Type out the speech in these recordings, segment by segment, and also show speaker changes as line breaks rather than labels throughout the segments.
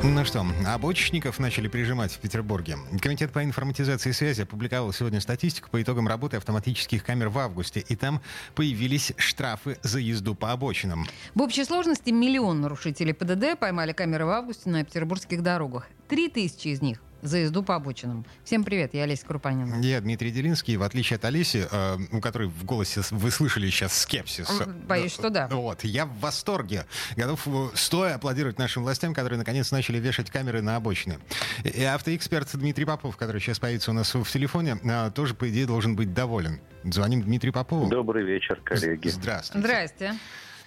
Ну что, обочечников начали прижимать в Петербурге. Комитет по информатизации связи опубликовал сегодня статистику по итогам работы автоматических камер в августе. И там появились штрафы за езду по обочинам.
В общей сложности миллион нарушителей ПДД поймали камеры в августе на петербургских дорогах. Три тысячи из них за езду по обочинам. Всем привет, я Олеся Крупанина.
Я Дмитрий Делинский. В отличие от Олеси, э, у которой в голосе вы слышали сейчас скепсис.
Боюсь, что да.
Вот, я в восторге. Готов э, стоя аплодировать нашим властям, которые наконец начали вешать камеры на обочины. И автоэксперт Дмитрий Попов, который сейчас появится у нас в телефоне, э, тоже, по идее, должен быть доволен. Звоним Дмитрию Попову.
Добрый вечер, коллеги.
Здравствуйте.
Здрасте.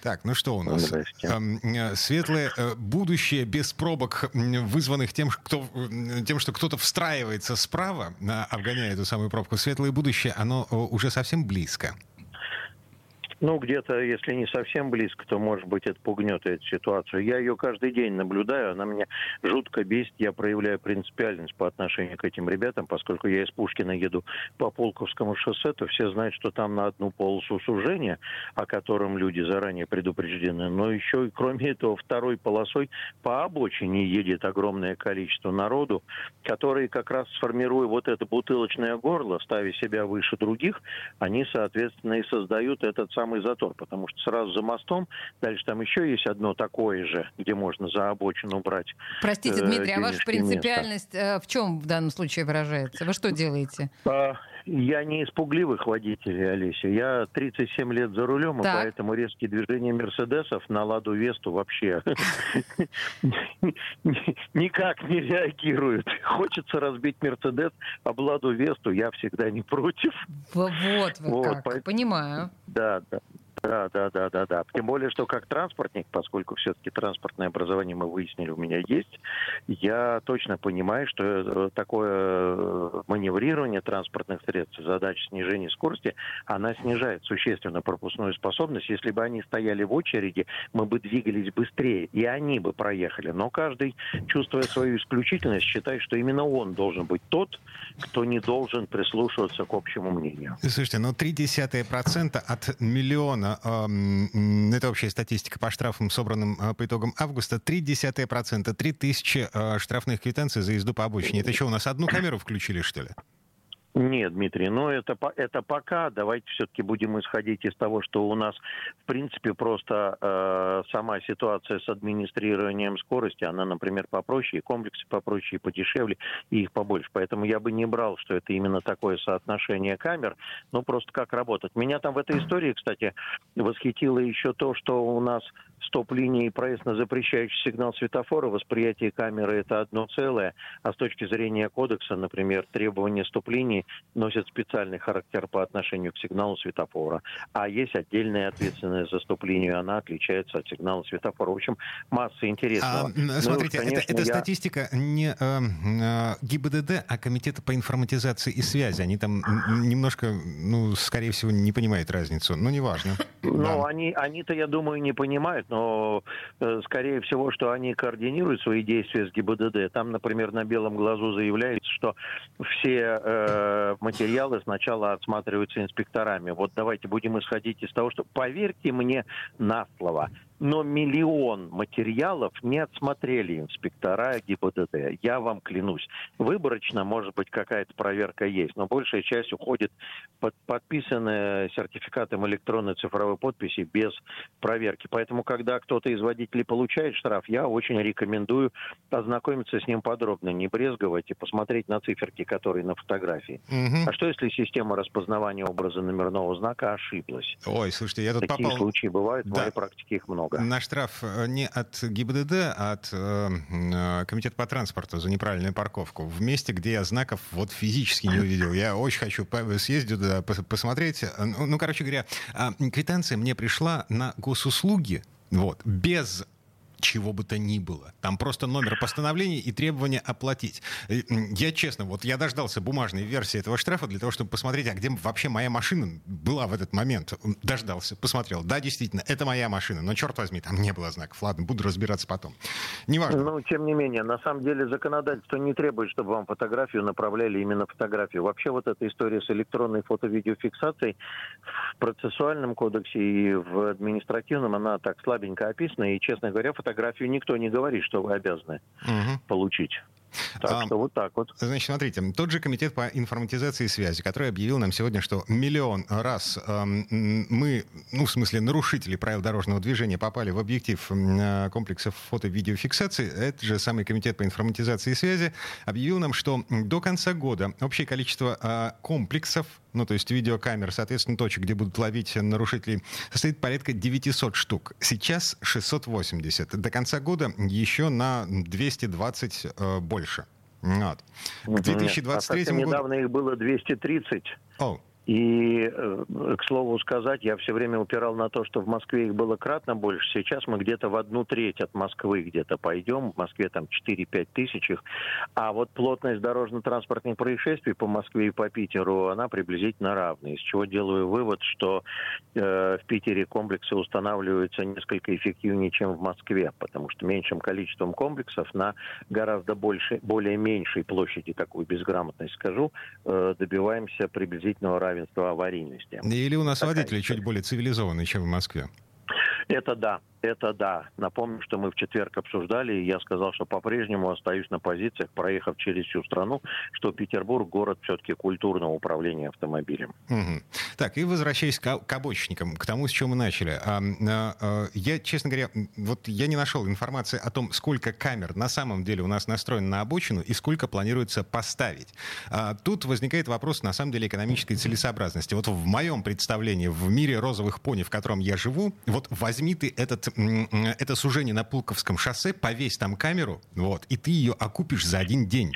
Так, ну что у нас? Э, светлое э, будущее без пробок, вызванных тем, кто, тем, что кто-то встраивается справа, обгоняя эту самую пробку. Светлое будущее, оно э, уже совсем близко.
Ну, где-то, если не совсем близко, то, может быть, это пугнет эту ситуацию. Я ее каждый день наблюдаю, она меня жутко бесит. Я проявляю принципиальность по отношению к этим ребятам, поскольку я из Пушкина еду по Полковскому шоссе, то все знают, что там на одну полосу сужения, о котором люди заранее предупреждены. Но еще и, кроме этого, второй полосой по обочине едет огромное количество народу, которые как раз сформируя вот это бутылочное горло, ставя себя выше других, они, соответственно, и создают этот самый самый затор, потому что сразу за мостом, дальше там еще есть одно такое же, где можно за обочину брать.
Простите, э, Дмитрий, а ваша принципиальность место. Э, в чем в данном случае выражается? Вы что делаете?
А, я не из пугливых водителей, Олеся. Я 37 лет за рулем, так. и поэтому резкие движения Мерседесов на Ладу Весту вообще никак не реагируют. Хочется разбить Мерседес, об Ладу Весту я всегда не против.
Вот как, понимаю.
Да, да. Да, да, да, да, да. Тем более, что как транспортник, поскольку все-таки транспортное образование мы выяснили у меня есть, я точно понимаю, что э, такое э, маневрирование транспортных средств, задача снижения скорости, она снижает существенно пропускную способность. Если бы они стояли в очереди, мы бы двигались быстрее, и они бы проехали. Но каждый, чувствуя свою исключительность, считает, что именно он должен быть тот, кто не должен прислушиваться к общему мнению.
Слушайте, ну 0,3% от миллиона это общая статистика по штрафам, собранным а, по итогам августа, 0,3%, 3 тысячи а, штрафных квитанций за езду по обочине. Это что, у нас одну камеру включили, что ли?
Нет, Дмитрий, но это, это пока. Давайте все-таки будем исходить из того, что у нас, в принципе, просто э, сама ситуация с администрированием скорости, она, например, попроще, и комплексы попроще, и подешевле, и их побольше. Поэтому я бы не брал, что это именно такое соотношение камер, но просто как работать. Меня там в этой истории, кстати, восхитило еще то, что у нас стоп-линии и проезд на запрещающий сигнал светофора, восприятие камеры это одно целое, а с точки зрения кодекса, например, требования стоп-линии носят специальный характер по отношению к сигналу светофора. А есть отдельная ответственность за стоп-линию, она отличается от сигнала светофора. В общем, масса интересного. А,
ну, смотрите, ну, конечно, это, это я... статистика не э, э, ГИБДД, а Комитета по информатизации и связи. Они там немножко, ну, скорее всего, не понимают разницу. Но неважно.
Ну, да. они, они-то, я думаю, не понимают, но, э, скорее всего, что они координируют свои действия с ГИБДД. Там, например, на белом глазу заявляется, что все э, материалы сначала отсматриваются инспекторами. Вот давайте будем исходить из того, что поверьте мне на слово, но миллион материалов не отсмотрели инспектора ГИБДД. Я вам клянусь. Выборочно, может быть, какая-то проверка есть, но большая часть уходит под подписанные сертификатом электронной цифровой подписи без проверки. Поэтому, когда кто-то из водителей получает штраф, я очень рекомендую ознакомиться с ним подробно, не брезговать и посмотреть на циферки, которые на фотографии. Угу. А что, если система распознавания образа номерного знака ошиблась?
Ой, слушайте, я тут
Такие
попал...
случаи бывают, да. в моей практике их много.
На штраф э, не от ГИБДД, а от э, э, Комитета по транспорту за неправильную парковку. В месте, где я знаков вот физически не увидел. Я очень хочу съездить туда, посмотреть. Ну, ну, короче говоря, а, квитанция мне пришла на госуслуги, вот, без чего бы то ни было. Там просто номер постановления и требование оплатить. Я честно, вот я дождался бумажной версии этого штрафа для того, чтобы посмотреть, а где вообще моя машина была в этот момент. Дождался, посмотрел. Да, действительно, это моя машина, но черт возьми, там не было знаков. Ладно, буду разбираться потом. Неважно.
Ну, тем не менее, на самом деле законодательство не требует, чтобы вам фотографию направляли именно фотографию. Вообще вот эта история с электронной фото-видеофиксацией в процессуальном кодексе и в административном, она так слабенько описана, и, честно говоря, фотографию никто не говорит, что вы обязаны угу. получить. Так а, что вот так вот.
Значит, смотрите, тот же комитет по информатизации и связи, который объявил нам сегодня, что миллион раз э, мы, ну, в смысле, нарушители правил дорожного движения попали в объектив э, комплексов фото-видеофиксации, этот же самый комитет по информатизации и связи объявил нам, что до конца года общее количество э, комплексов ну, то есть видеокамер, соответственно, точек, где будут ловить нарушителей, состоит порядка 900 штук. Сейчас 680. До конца года еще на 220 э, больше. Вот.
К 2023 а году... недавно их было 230. О, и, э, к слову сказать, я все время упирал на то, что в Москве их было кратно больше. Сейчас мы где-то в одну треть от Москвы где-то пойдем. В Москве там 4-5 тысяч их. А вот плотность дорожно-транспортных происшествий по Москве и по Питеру, она приблизительно равна. Из чего делаю вывод, что э, в Питере комплексы устанавливаются несколько эффективнее, чем в Москве. Потому что меньшим количеством комплексов на гораздо больше, более меньшей площади, такую безграмотность скажу, э, добиваемся приблизительного равенства равенства аварийности.
Или у нас Такая водители чуть более цивилизованные, чем в Москве?
Это да. Это да. Напомню, что мы в четверг обсуждали, и я сказал, что по-прежнему остаюсь на позициях, проехав через всю страну, что Петербург город все-таки культурного управления автомобилем.
Угу. Так, и возвращаясь к, к обочникам, к тому, с чего мы начали. А, а, я, честно говоря, вот я не нашел информации о том, сколько камер на самом деле у нас настроено на обочину и сколько планируется поставить. А, тут возникает вопрос, на самом деле, экономической целесообразности. Вот в моем представлении, в мире розовых пони, в котором я живу, вот возьми ты этот это сужение на Пулковском шоссе, повесь там камеру, вот, и ты ее окупишь за один день.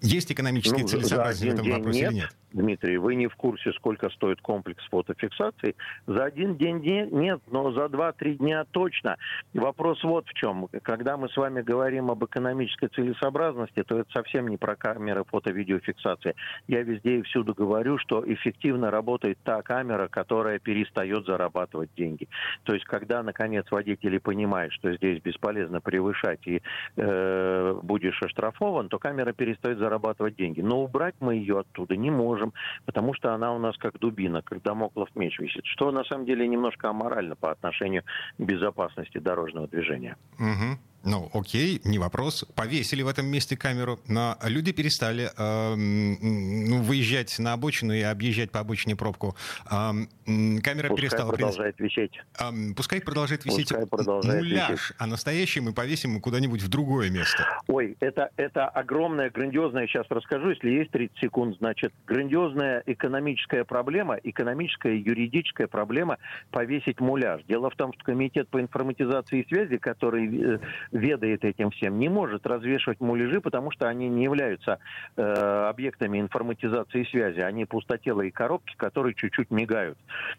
Есть экономические ну, целесообразности в этом вопросе
нет.
или нет?
Дмитрий, вы не в курсе, сколько стоит комплекс фотофиксации. За один день нет, но за два-три дня точно. Вопрос вот в чем. Когда мы с вами говорим об экономической целесообразности, то это совсем не про камеры фото-видеофиксации. Я везде и всюду говорю, что эффективно работает та камера, которая перестает зарабатывать деньги. То есть, когда, наконец, водители понимают, что здесь бесполезно превышать и э, будешь оштрафован, то камера перестает зарабатывать деньги. Но убрать мы ее оттуда не можем можем, потому что она у нас как дубина, как домоклов меч висит, что на самом деле немножко аморально по отношению к безопасности дорожного движения.
Угу. Ну, окей, не вопрос. Повесили в этом месте камеру, но люди перестали э, ну, выезжать на обочину и объезжать по обочине пробку. Э, камера
пускай
перестала...
продолжает висеть.
Э, пускай продолжает висеть пускай продолжает муляж, висеть. а настоящий мы повесим куда-нибудь в другое место.
Ой, это, это огромная, грандиозная, сейчас расскажу, если есть 30 секунд, значит, грандиозная экономическая проблема, экономическая юридическая проблема повесить муляж. Дело в том, что Комитет по информатизации и связи, который э, ведает этим всем, не может развешивать муляжи, потому что они не являются э, объектами информатизации и связи. Они пустотелые коробки, которые чуть-чуть мигают.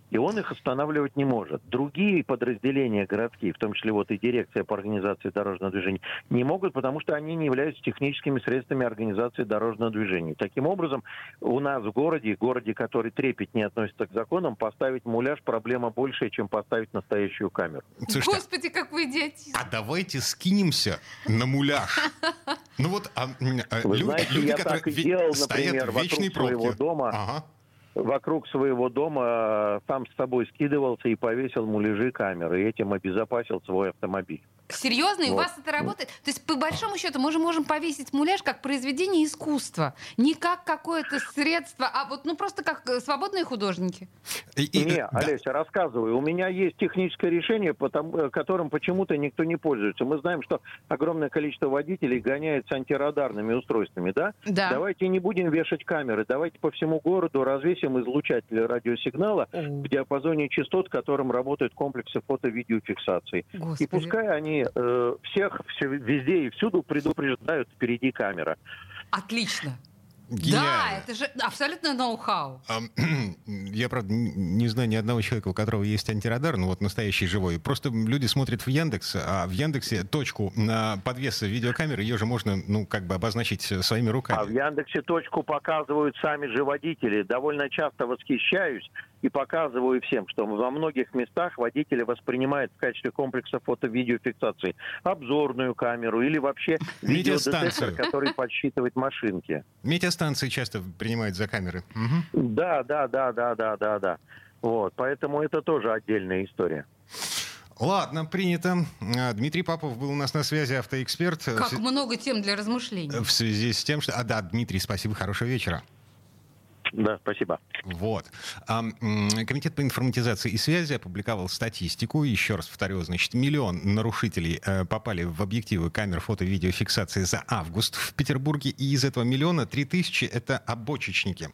И он их останавливать не может. Другие подразделения городские, в том числе вот и дирекция по организации дорожного движения, не могут, потому что они не являются техническими средствами организации дорожного движения. Таким образом, у нас в городе, городе, который трепет не относится к законам, поставить муляж проблема большая, чем поставить настоящую камеру.
Слушайте, Господи, как вы идиотизм.
А давайте скинемся на муляж. Ну вот а,
а, Вы люди, знаете, люди, я которые так и делал, например, вокруг своего дома. Ага вокруг своего дома э, сам с собой скидывался и повесил муляжи камеры, и этим обезопасил свой автомобиль.
Серьезно? И вот. у вас это работает? То есть, по большому счету, мы же можем повесить муляж как произведение искусства. Не как какое-то средство, а вот ну просто как э, свободные художники.
И, и, не, да. Олеся, рассказываю. У меня есть техническое решение, потому, э, которым почему-то никто не пользуется. Мы знаем, что огромное количество водителей гоняется антирадарными устройствами, да?
Да.
Давайте не будем вешать камеры, давайте по всему городу развесим излучатели радиосигнала mm. в диапазоне частот, которым работают комплексы фото-видеофиксации. И пускай они э, всех все, везде и всюду предупреждают, впереди камера.
Отлично.
Гениально.
Да, это же абсолютно ноу-хау.
Я, правда, не знаю ни одного человека, у которого есть антирадар, ну вот настоящий живой. Просто люди смотрят в Яндекс, а в Яндексе точку на подвес видеокамеры, ее же можно, ну, как бы обозначить своими руками.
А в Яндексе точку показывают сами же водители. Довольно часто восхищаюсь и показываю всем, что во многих местах водители воспринимают в качестве комплекса фото-видеофиксации обзорную камеру или вообще видеодетектор, который подсчитывает машинки.
Метеостанции часто принимают за камеры.
Угу. Да, да, да, да, да, да, да. Вот, поэтому это тоже отдельная история.
Ладно, принято. А, Дмитрий Папов был у нас на связи, автоэксперт.
Как много тем для размышлений.
В связи с тем, что... А, да, Дмитрий, спасибо, хорошего вечера.
Да, спасибо.
Вот. Комитет по информатизации и связи опубликовал статистику. Еще раз повторю, значит, миллион нарушителей э, попали в объективы камер фото-видеофиксации за август в Петербурге. И из этого миллиона три тысячи — это обочечники.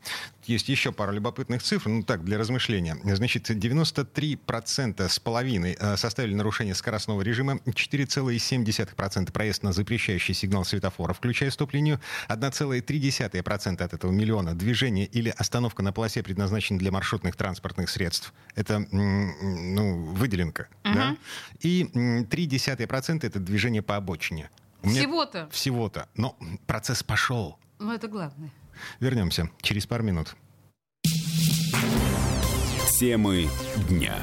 Есть еще пара любопытных цифр, ну так, для размышления. Значит, 93% с половиной э, составили нарушение скоростного режима, 4,7% проезд на запрещающий сигнал светофора, включая стоп-линию, 1,3% от этого миллиона движение или остановка на полосе предназначена для маршрутных транспортных средств. Это ну, выделенка. Угу. Да? И 0,3% это движение по обочине.
Всего-то.
Всего-то. Но процесс пошел.
Ну, это главное.
Вернемся через пару минут.
Темы дня.